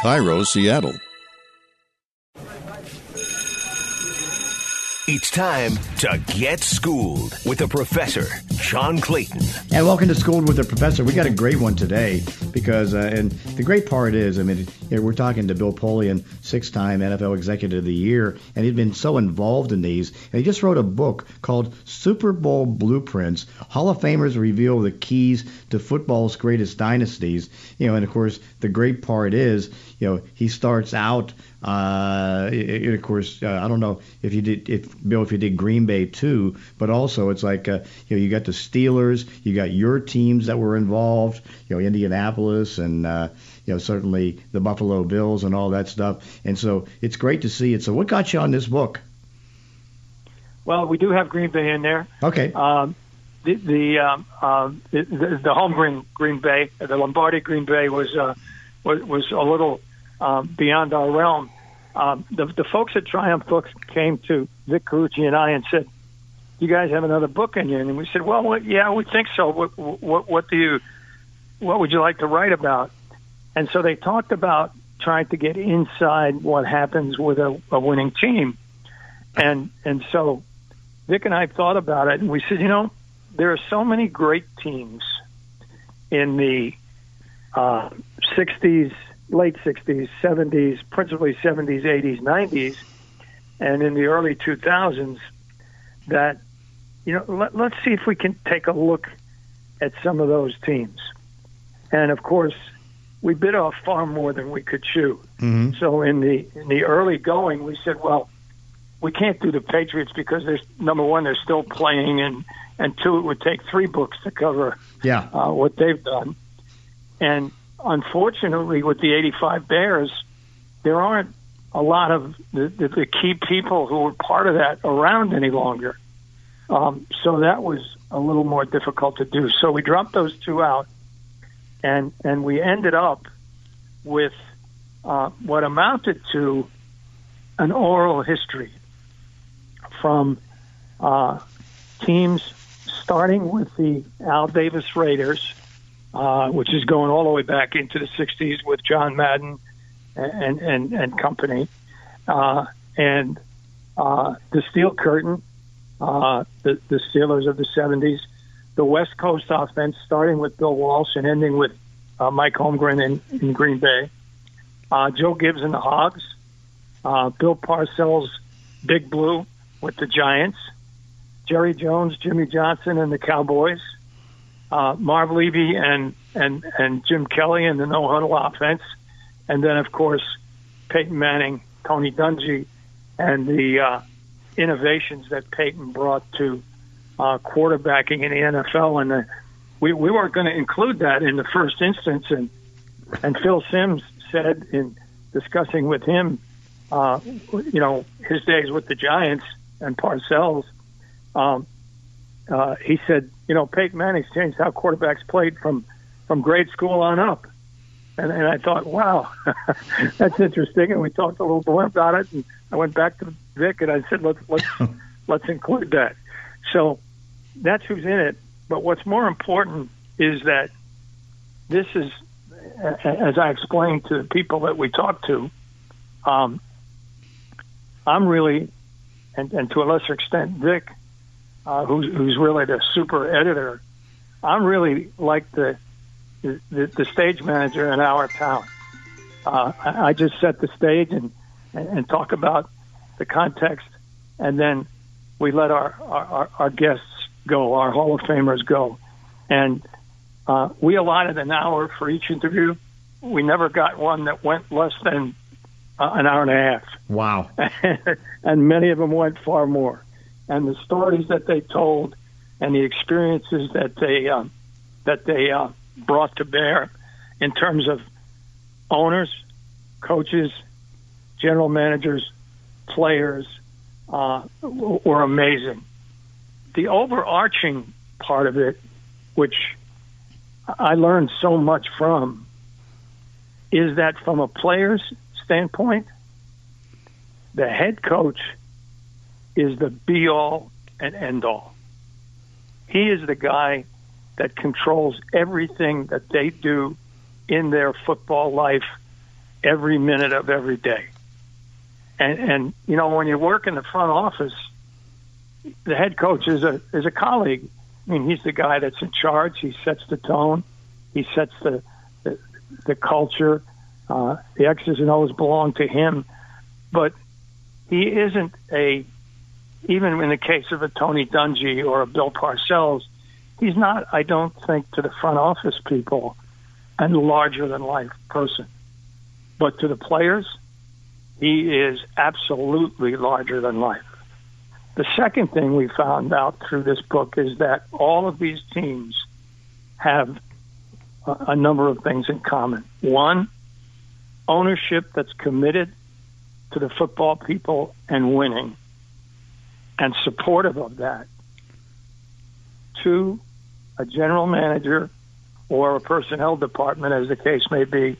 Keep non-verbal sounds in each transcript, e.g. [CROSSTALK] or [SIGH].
KIRO, Seattle. It's time to get schooled with a professor, John Clayton. And welcome to Schooled with a Professor. We got a great one today because, uh, and the great part is, I mean, you know, we're talking to Bill Polian, six-time NFL Executive of the Year, and he'd been so involved in these. And he just wrote a book called Super Bowl Blueprints. Hall of Famers reveal the keys to football's greatest dynasties. You know, and of course, the great part is, you know, he starts out uh, it, of course, uh, I don't know if you did, if Bill, if you did Green Bay too, but also it's like uh, you know you got the Steelers, you got your teams that were involved, you know Indianapolis and uh, you know certainly the Buffalo Bills and all that stuff, and so it's great to see it. So what got you on this book? Well, we do have Green Bay in there. Okay. Um, the the, um, uh, the the home Green Green Bay, the Lombardi Green Bay was uh, was was a little um, beyond our realm. Um, the, the folks at Triumph Books came to Vic Carucci and I and said, "You guys have another book in you?" And we said, "Well, what, yeah, we think so. What, what, what do you, what would you like to write about?" And so they talked about trying to get inside what happens with a, a winning team, and and so Vic and I thought about it, and we said, you know, there are so many great teams in the uh, '60s, late 60s, 70s, principally 70s, 80s, 90s, and in the early 2000s that, you know, let, let's see if we can take a look at some of those teams. And of course, we bit off far more than we could chew. Mm-hmm. So in the in the early going, we said, well, we can't do the Patriots because there's number one, they're still playing, and and two, it would take three books to cover Yeah. uh, what they've done. And unfortunately, with the 85 Bears, there aren't a lot of the, the, the key people who were part of that around any longer. Um, so that was a little more difficult to do. So we dropped those two out, and and we ended up with uh, what amounted to an oral history from uh, teams starting with the Al Davis Raiders, uh, which is going all the way back into the '60s with John Madden and and and company, uh, and uh, the Steel Curtain, uh, the the Steelers of the '70s, the West Coast offense, starting with Bill Walsh and ending with uh, Mike Holmgren in, in Green Bay, uh, Joe Gibbs and the Hogs, uh, Bill Parcells, Big Blue with the Giants, Jerry Jones, Jimmy Johnson, and the Cowboys, uh, Marv Levy and and and Jim Kelly and the no huddle offense, and then of course Peyton Manning, Tony Dungy, and the uh, innovations that Peyton brought to uh, quarterbacking in the NFL. And uh, we we weren't going to include that in the first instance, and and Phil Simms said in discussing with him, uh, you know, his days with the Giants and Parcells. Um, uh, he said, you know, Peyton Manning's changed how quarterbacks played from from grade school on up. And, and I thought, wow, [LAUGHS] that's interesting. And we talked a little more about it. And I went back to Vic and I said, let's let's [LAUGHS] let's include that. So that's who's in it. But what's more important is that this is, as I explained to the people that we talked to, um, I'm really, and, and to a lesser extent, Vic, uh, who's, who's really the super editor, I'm really like the the, the stage manager in our town. Uh, I, I just set the stage and, and, and talk about the context, and then we let our, our, our guests go, our Hall of Famers go. And uh, we allotted an hour for each interview. We never got one that went less than uh, an hour and a half Wow. [LAUGHS] and many of them went far more. And the stories that they told, and the experiences that they um, that they uh, brought to bear, in terms of owners, coaches, general managers, players, uh, were amazing. The overarching part of it, which I learned so much from, is that from a player's standpoint, the head coach is the be all and end all. He is the guy that controls everything that they do in their football life every minute of every day. And and you know when you work in the front office, the head coach is a is a colleague. I mean, he's the guy that's in charge. He sets the tone. He sets the the, the culture. Uh, the X's and O's belong to him, but he isn't a even in the case of a Tony Dungy or a Bill Parcells, he's not, I don't think, to the front office people, a larger than life person. But to the players, he is absolutely larger than life. The second thing we found out through this book is that all of these teams have a, a number of things in common. One, ownership that's committed to the football people and winning and supportive of that. Two, a general manager or a personnel department, as the case may be,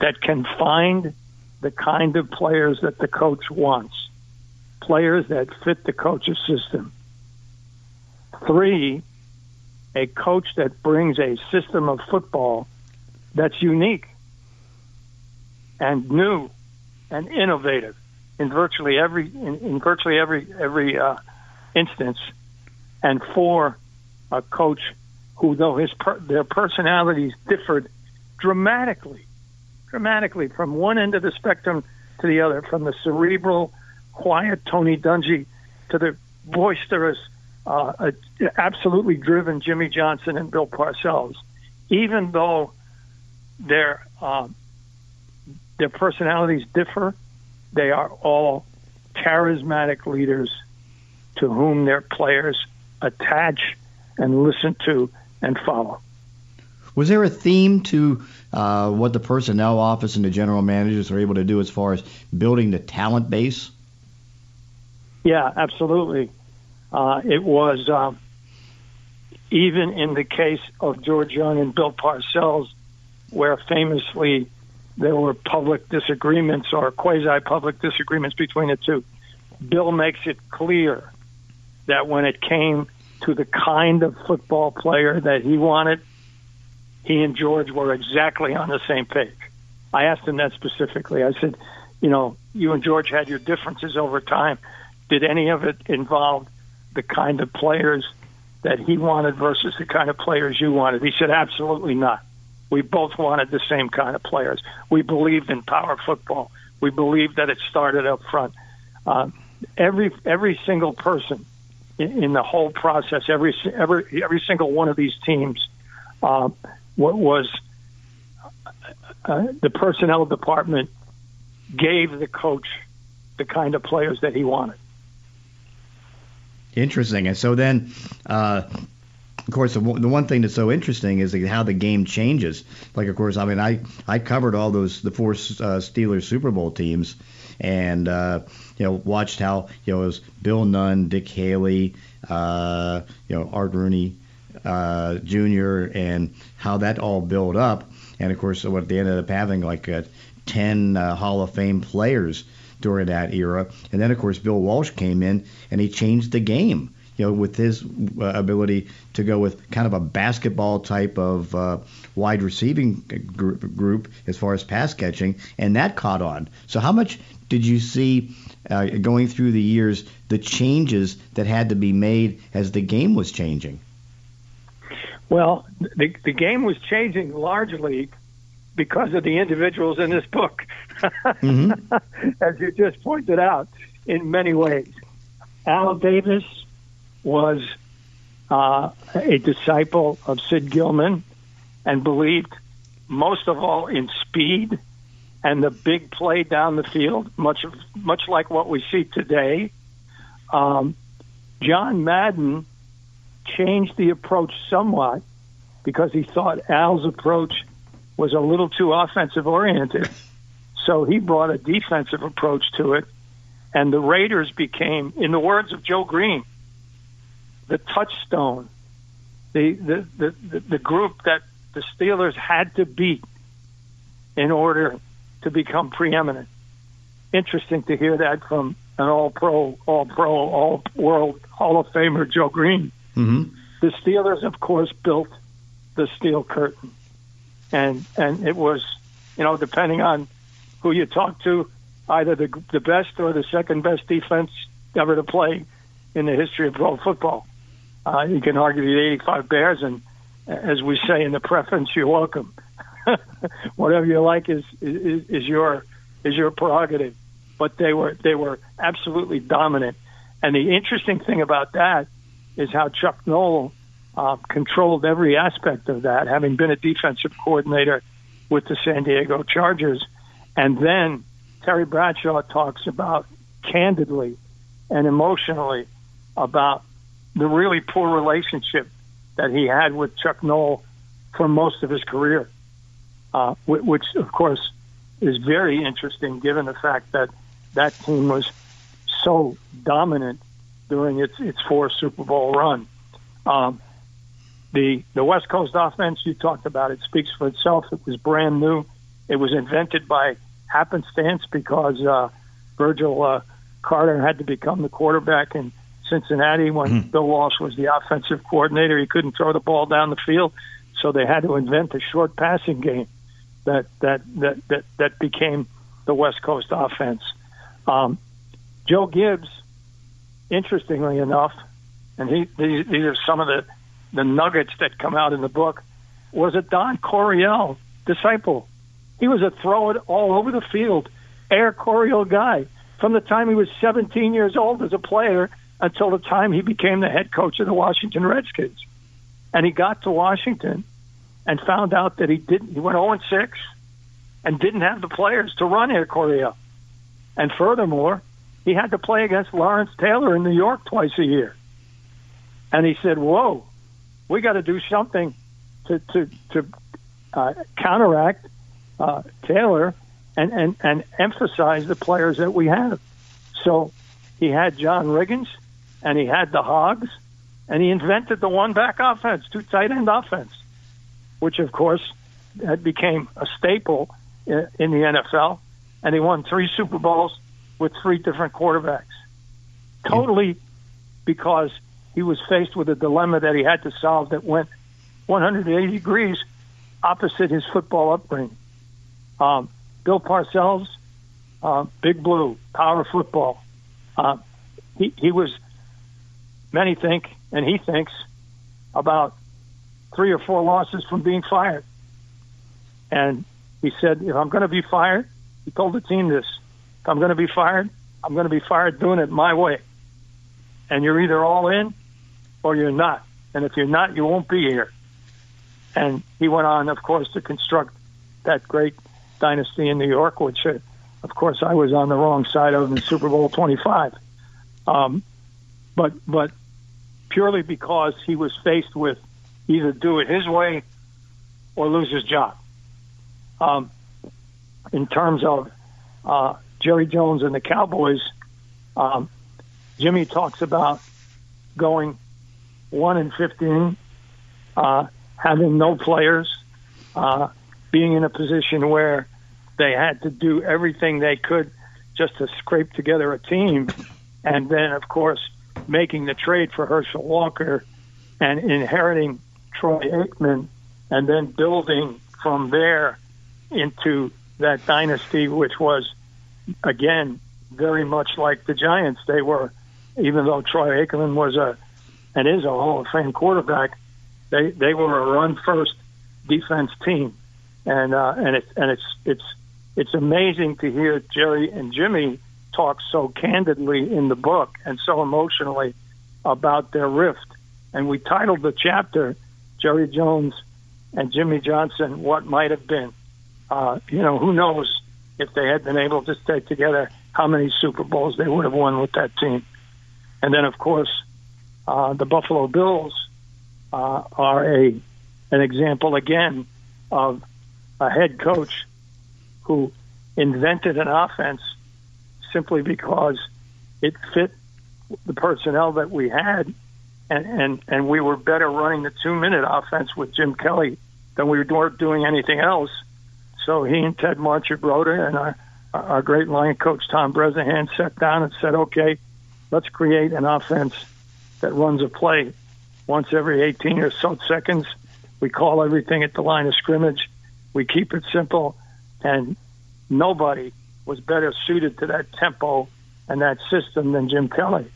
that can find the kind of players that the coach wants, players that fit the coach's system. Three, a coach that brings a system of football that's unique and new and innovative in virtually every in, in virtually every every uh, instance, and four, a coach who, though his per, their personalities differed dramatically, dramatically from one end of the spectrum to the other, from the cerebral, quiet Tony Dungy to the boisterous, uh, uh, absolutely driven Jimmy Johnson and Bill Parcells. Even though their uh, their personalities differ, they are all charismatic leaders to whom their players attach and listen to and follow. Was there a theme to uh, what the personnel office and the general managers were able to do as far as building the talent base? Yeah, absolutely. Uh, it was uh, even in the case of George Young and Bill Parcells, where famously there were public disagreements or quasi public disagreements between the two. Bill makes it clear that when it came to the kind of football player that he wanted, he and George were exactly on the same page. I asked him that specifically. I said, you know, you and George had your differences over time. Did any of it involve the kind of players that he wanted versus the kind of players you wanted? He said, absolutely not. We both wanted the same kind of players. We believed in power football. We believed that it started up front. Uh, every every single person in, in, the whole process, every every every single one of these teams, uh, was uh, the personnel department gave the coach the kind of players that he wanted. Interesting. And so then, uh, of course, the, the one thing that's so interesting is how the game changes. Like, of course, I mean, I I covered all those the four uh, Steelers Super Bowl teams, and uh, you know watched how you know it was Bill Nunn, Dick Haley, uh, you know Art Rooney uh, Jr. and how that all built up, and of course, what they ended up having like uh, ten uh, Hall of Fame players during that era, and then of course Bill Walsh came in and he changed the game you know, with his uh, ability to go with kind of a basketball type of uh, wide receiving group, group as far as pass catching, and that caught on. So, how much did you see uh, going through the years the changes that had to be made as the game was changing? Well, the, the game was changing largely because of the individuals in this book, mm-hmm. [LAUGHS] as you just pointed out, in many ways. Al Davis was uh, a disciple of Sid Gilman and believed most of all in speed and the big play down the field, much of, much like what we see today. Um, John Madden changed the approach somewhat because he thought Al's approach was a little too offensive oriented. So he brought a defensive approach to it, and the Raiders became, in the words of Joe Greene, the touchstone, the, the, the, the, group that the Steelers had to beat in order to become preeminent. Interesting to hear that from an all pro, all pro, all world Hall of Famer, Joe Greene. Mm-hmm. The Steelers, of course, built the steel curtain. And, and it was, you know, depending on who you talk to, either the the best or the second best defense ever to play in the history of pro football. Uh, you can argue the 85 Bears, and as we say in the preference, you're welcome. [LAUGHS] Whatever you like is, is is your is your prerogative. But they were they were absolutely dominant. And the interesting thing about that is how Chuck Noll uh, controlled every aspect of that, having been a defensive coordinator with the San Diego Chargers. And then Terry Bradshaw talks about candidly and emotionally about the really poor relationship that he had with Chuck Noll for most of his career, uh, which, of course, is very interesting given the fact that that team was so dominant during its its four Super Bowl run. Um, the the West Coast offense you talked about it speaks for itself. It was brand new. It was invented by happenstance because uh, Virgil uh, Carter had to become the quarterback in Cincinnati when mm-hmm. Bill Walsh was the offensive coordinator. He couldn't throw the ball down the field, so they had to invent a short passing game that that that that, that became the West Coast offense. Um, Joe Gibbs, interestingly enough, and he these, these are some of the the nuggets that come out in the book, was a Don Coryell disciple. He was a throw it all over the field, air Coryell guy from the time he was 17 years old as a player until the time he became the head coach of the Washington Redskins. And he got to Washington and found out that he didn't. He went 0 6 and didn't have the players to run Air Coryell. And furthermore, he had to play against Lawrence Taylor in New York twice a year. And he said, "Whoa, we got to do something to to to uh, counteract uh, Taylor and, and and emphasize the players that we have." So he had John Riggins, and he had the Hogs, and he invented the one back offense, two tight end offense, which of course had became a staple in, the NFL, and he won three Super Bowls with three different quarterbacks. Totally because he was faced with a dilemma that he had to solve that went 180 degrees opposite his football upbringing. Um, Bill Parcells, uh, Big Blue, power football. Uh, he, he was, many think, and he thinks, about three or four losses from being fired. And he said, if I'm going to be fired, he told the team this, if I'm going to be fired, I'm going to be fired doing it my way. And you're either all in or you're not. And if you're not, you won't be here. And he went on, of course, to construct that great dynasty in New York, which, uh, of course, I was on the wrong side of in Super Bowl 25. Um, but but purely because he was faced with either do it his way or lose his job. Um, in terms of uh, Jerry Jones and the Cowboys, um, Jimmy talks about going one in fifteen, uh, having no players, uh, being in a position where they had to do everything they could just to scrape together a team, and then of course making the trade for Herschel Walker and inheriting Troy Aikman, and then building from there into that dynasty, which was again very much like the Giants. They were, even though Troy Aikman was a and is a Hall of Fame quarterback, they they were a run first defense team, and uh, and it's and it's it's it's amazing to hear Jerry and Jimmy talk so candidly in the book and so emotionally about their rift. And we titled the chapter Jerry Jones and Jimmy Johnson, What Might Have Been. Uh, you know, who knows if they had been able to stay together, how many Super Bowls they would have won with that team. And then, of course, uh, the Buffalo Bills uh, are a an example again of a head coach who invented an offense simply because it fit the personnel that we had, and and and we were better running the two minute offense with Jim Kelly than we were doing anything else. So he and Ted it, and our our great line coach Tom Bresnahan sat down and said, "Okay, let's create an offense that runs a play once every 18 or so seconds. We call everything at the line of scrimmage. We keep it simple, and nobody was better suited to that tempo and that system than Jim Kelly.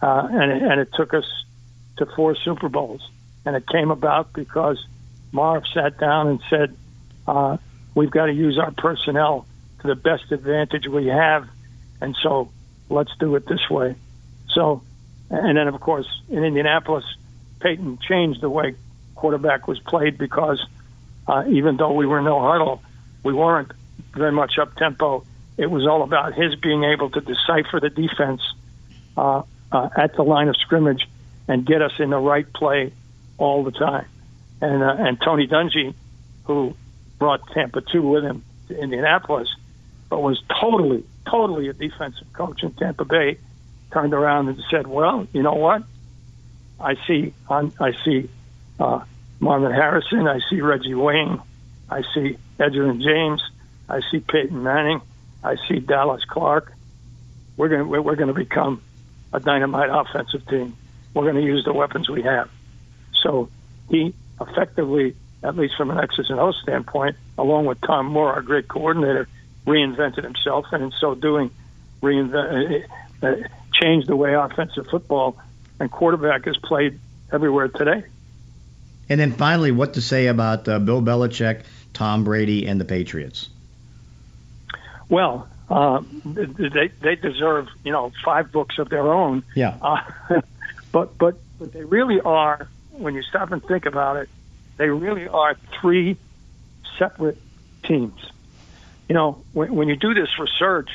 Uh, and, it, and it took us to four Super Bowls. And it came about because Marv sat down and said, uh, we've got to use our personnel to the best advantage we have. And so let's do it this way. So, and then of course in Indianapolis, Peyton changed the way quarterback was played because uh, even though we were no huddle, we weren't very much up tempo. It was all about his being able to decipher the defense uh, uh, at the line of scrimmage and get us in the right play all the time. And uh, and Tony Dungy, who brought Tampa two with him to Indianapolis, but was totally totally a defensive coach in Tampa Bay, turned around and said, "Well, you know what? I see on I see uh, Marvin Harrison, I see Reggie Wayne, I see Edgerrin James, I see Peyton Manning, I see Dallas Clark. We're going we're going to become a dynamite offensive team. We're going to use the weapons we have. So he effectively, at least from an X's and O standpoint, along with Tom Moore, our great coordinator, reinvented himself, and in so doing, reinvent, uh, uh, changed the way offensive football and quarterback is played everywhere today. And then finally, what to say about uh, Bill Belichick, Tom Brady, and the Patriots? Well, uh, they they deserve you know five books of their own. Yeah. Uh, [LAUGHS] but but but they really are when you stop and think about it, they really are three separate teams. You know, when, when you do this research,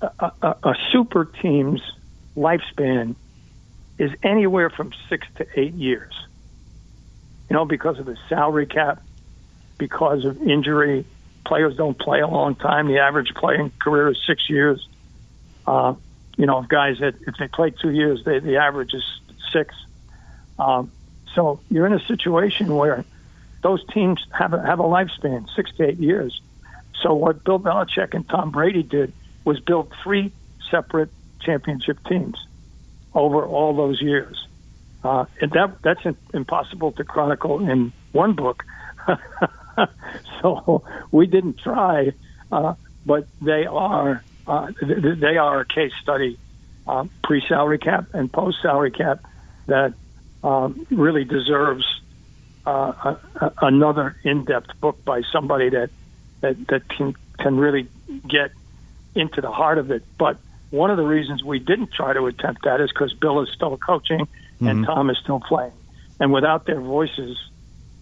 a, a, a super team's lifespan is anywhere from six to eight years. You know, because of the salary cap, because of injury, players don't play a long time. The average playing career is six years. Uh, you know, guys that if they play two years, they, the average is six. Um, so you're in a situation where those teams have a, have a lifespan, six to eight years. So what Bill Belichick and Tom Brady did was build three separate championship teams over all those years. Uh, and that that's impossible to chronicle in one book. [LAUGHS] [LAUGHS] so we didn't try, uh, but they are uh, they are a case study, uh, pre salary cap and post salary cap, that um, really deserves uh, a, a, another in depth book by somebody that that that can can really get into the heart of it. But one of the reasons we didn't try to attempt that is because Bill is still coaching mm-hmm. and Tom is still playing, and without their voices,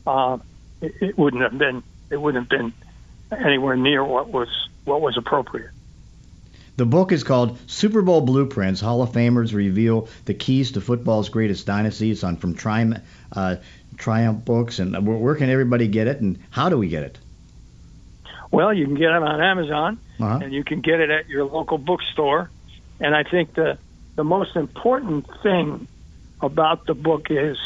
uh, it, it wouldn't have been it wouldn't have been anywhere near what was what was appropriate. The book is called Super Bowl Blueprints. Hall of Famers reveal the keys to football's greatest dynasties on from Triumph, uh, Triumph Books. And where can everybody get it, and how do we get it? Well, you can get it on Amazon, uh-huh. and you can get it at your local bookstore. And I think the the most important thing about the book is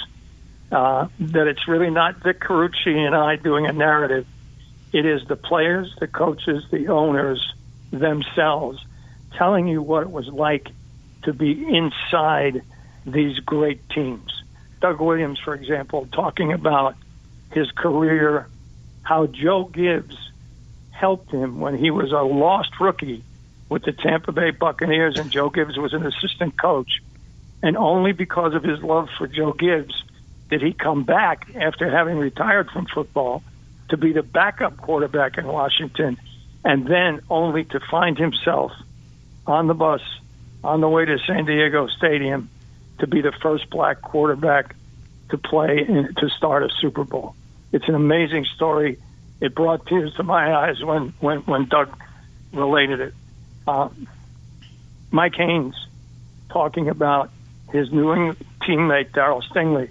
uh, that it's really not Vic Carucci and I doing a narrative. It is the players, the coaches, the owners themselves telling you what it was like to be inside these great teams. Doug Williams, for example, talking about his career, how Joe Gibbs helped him when he was a lost rookie with the Tampa Bay Buccaneers, and Joe Gibbs was an assistant coach. And only because of his love for Joe Gibbs did he come back after having retired from football to be the backup quarterback in Washington, and then only to find himself on the bus on the way to San Diego Stadium to be the first black quarterback to play in, to start a Super Bowl. It's an amazing story. It brought tears to my eyes when when when Doug related it. Uh, Mike Haynes talking about his New teammate Darryl Stingley,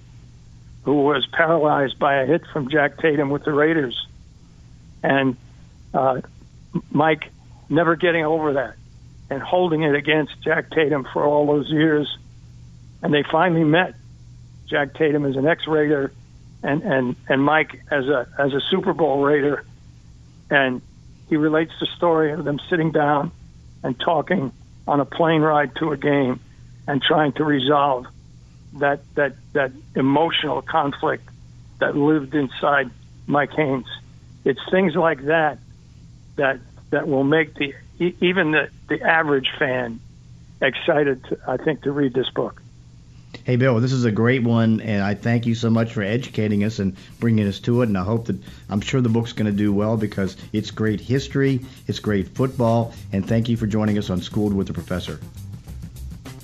who was paralyzed by a hit from Jack Tatum with the Raiders, and uh, Mike never getting over that and holding it against Jack Tatum for all those years. And they finally met. Jack Tatum as an ex-Raider, and and and Mike as a as a Super Bowl Raider, and he relates the story of them sitting down and talking on a plane ride to a game and trying to resolve that that that emotional conflict that lived inside Mike Haynes. It's things like that that that will make the even the, the average fan excited, to, I think, to read this book. Hey, Bill, this is a great one, and I thank you so much for educating us and bringing us to it. And I hope that I'm sure the book's going to do well because it's great history, it's great football, and thank you for joining us on Schooled with the Professor.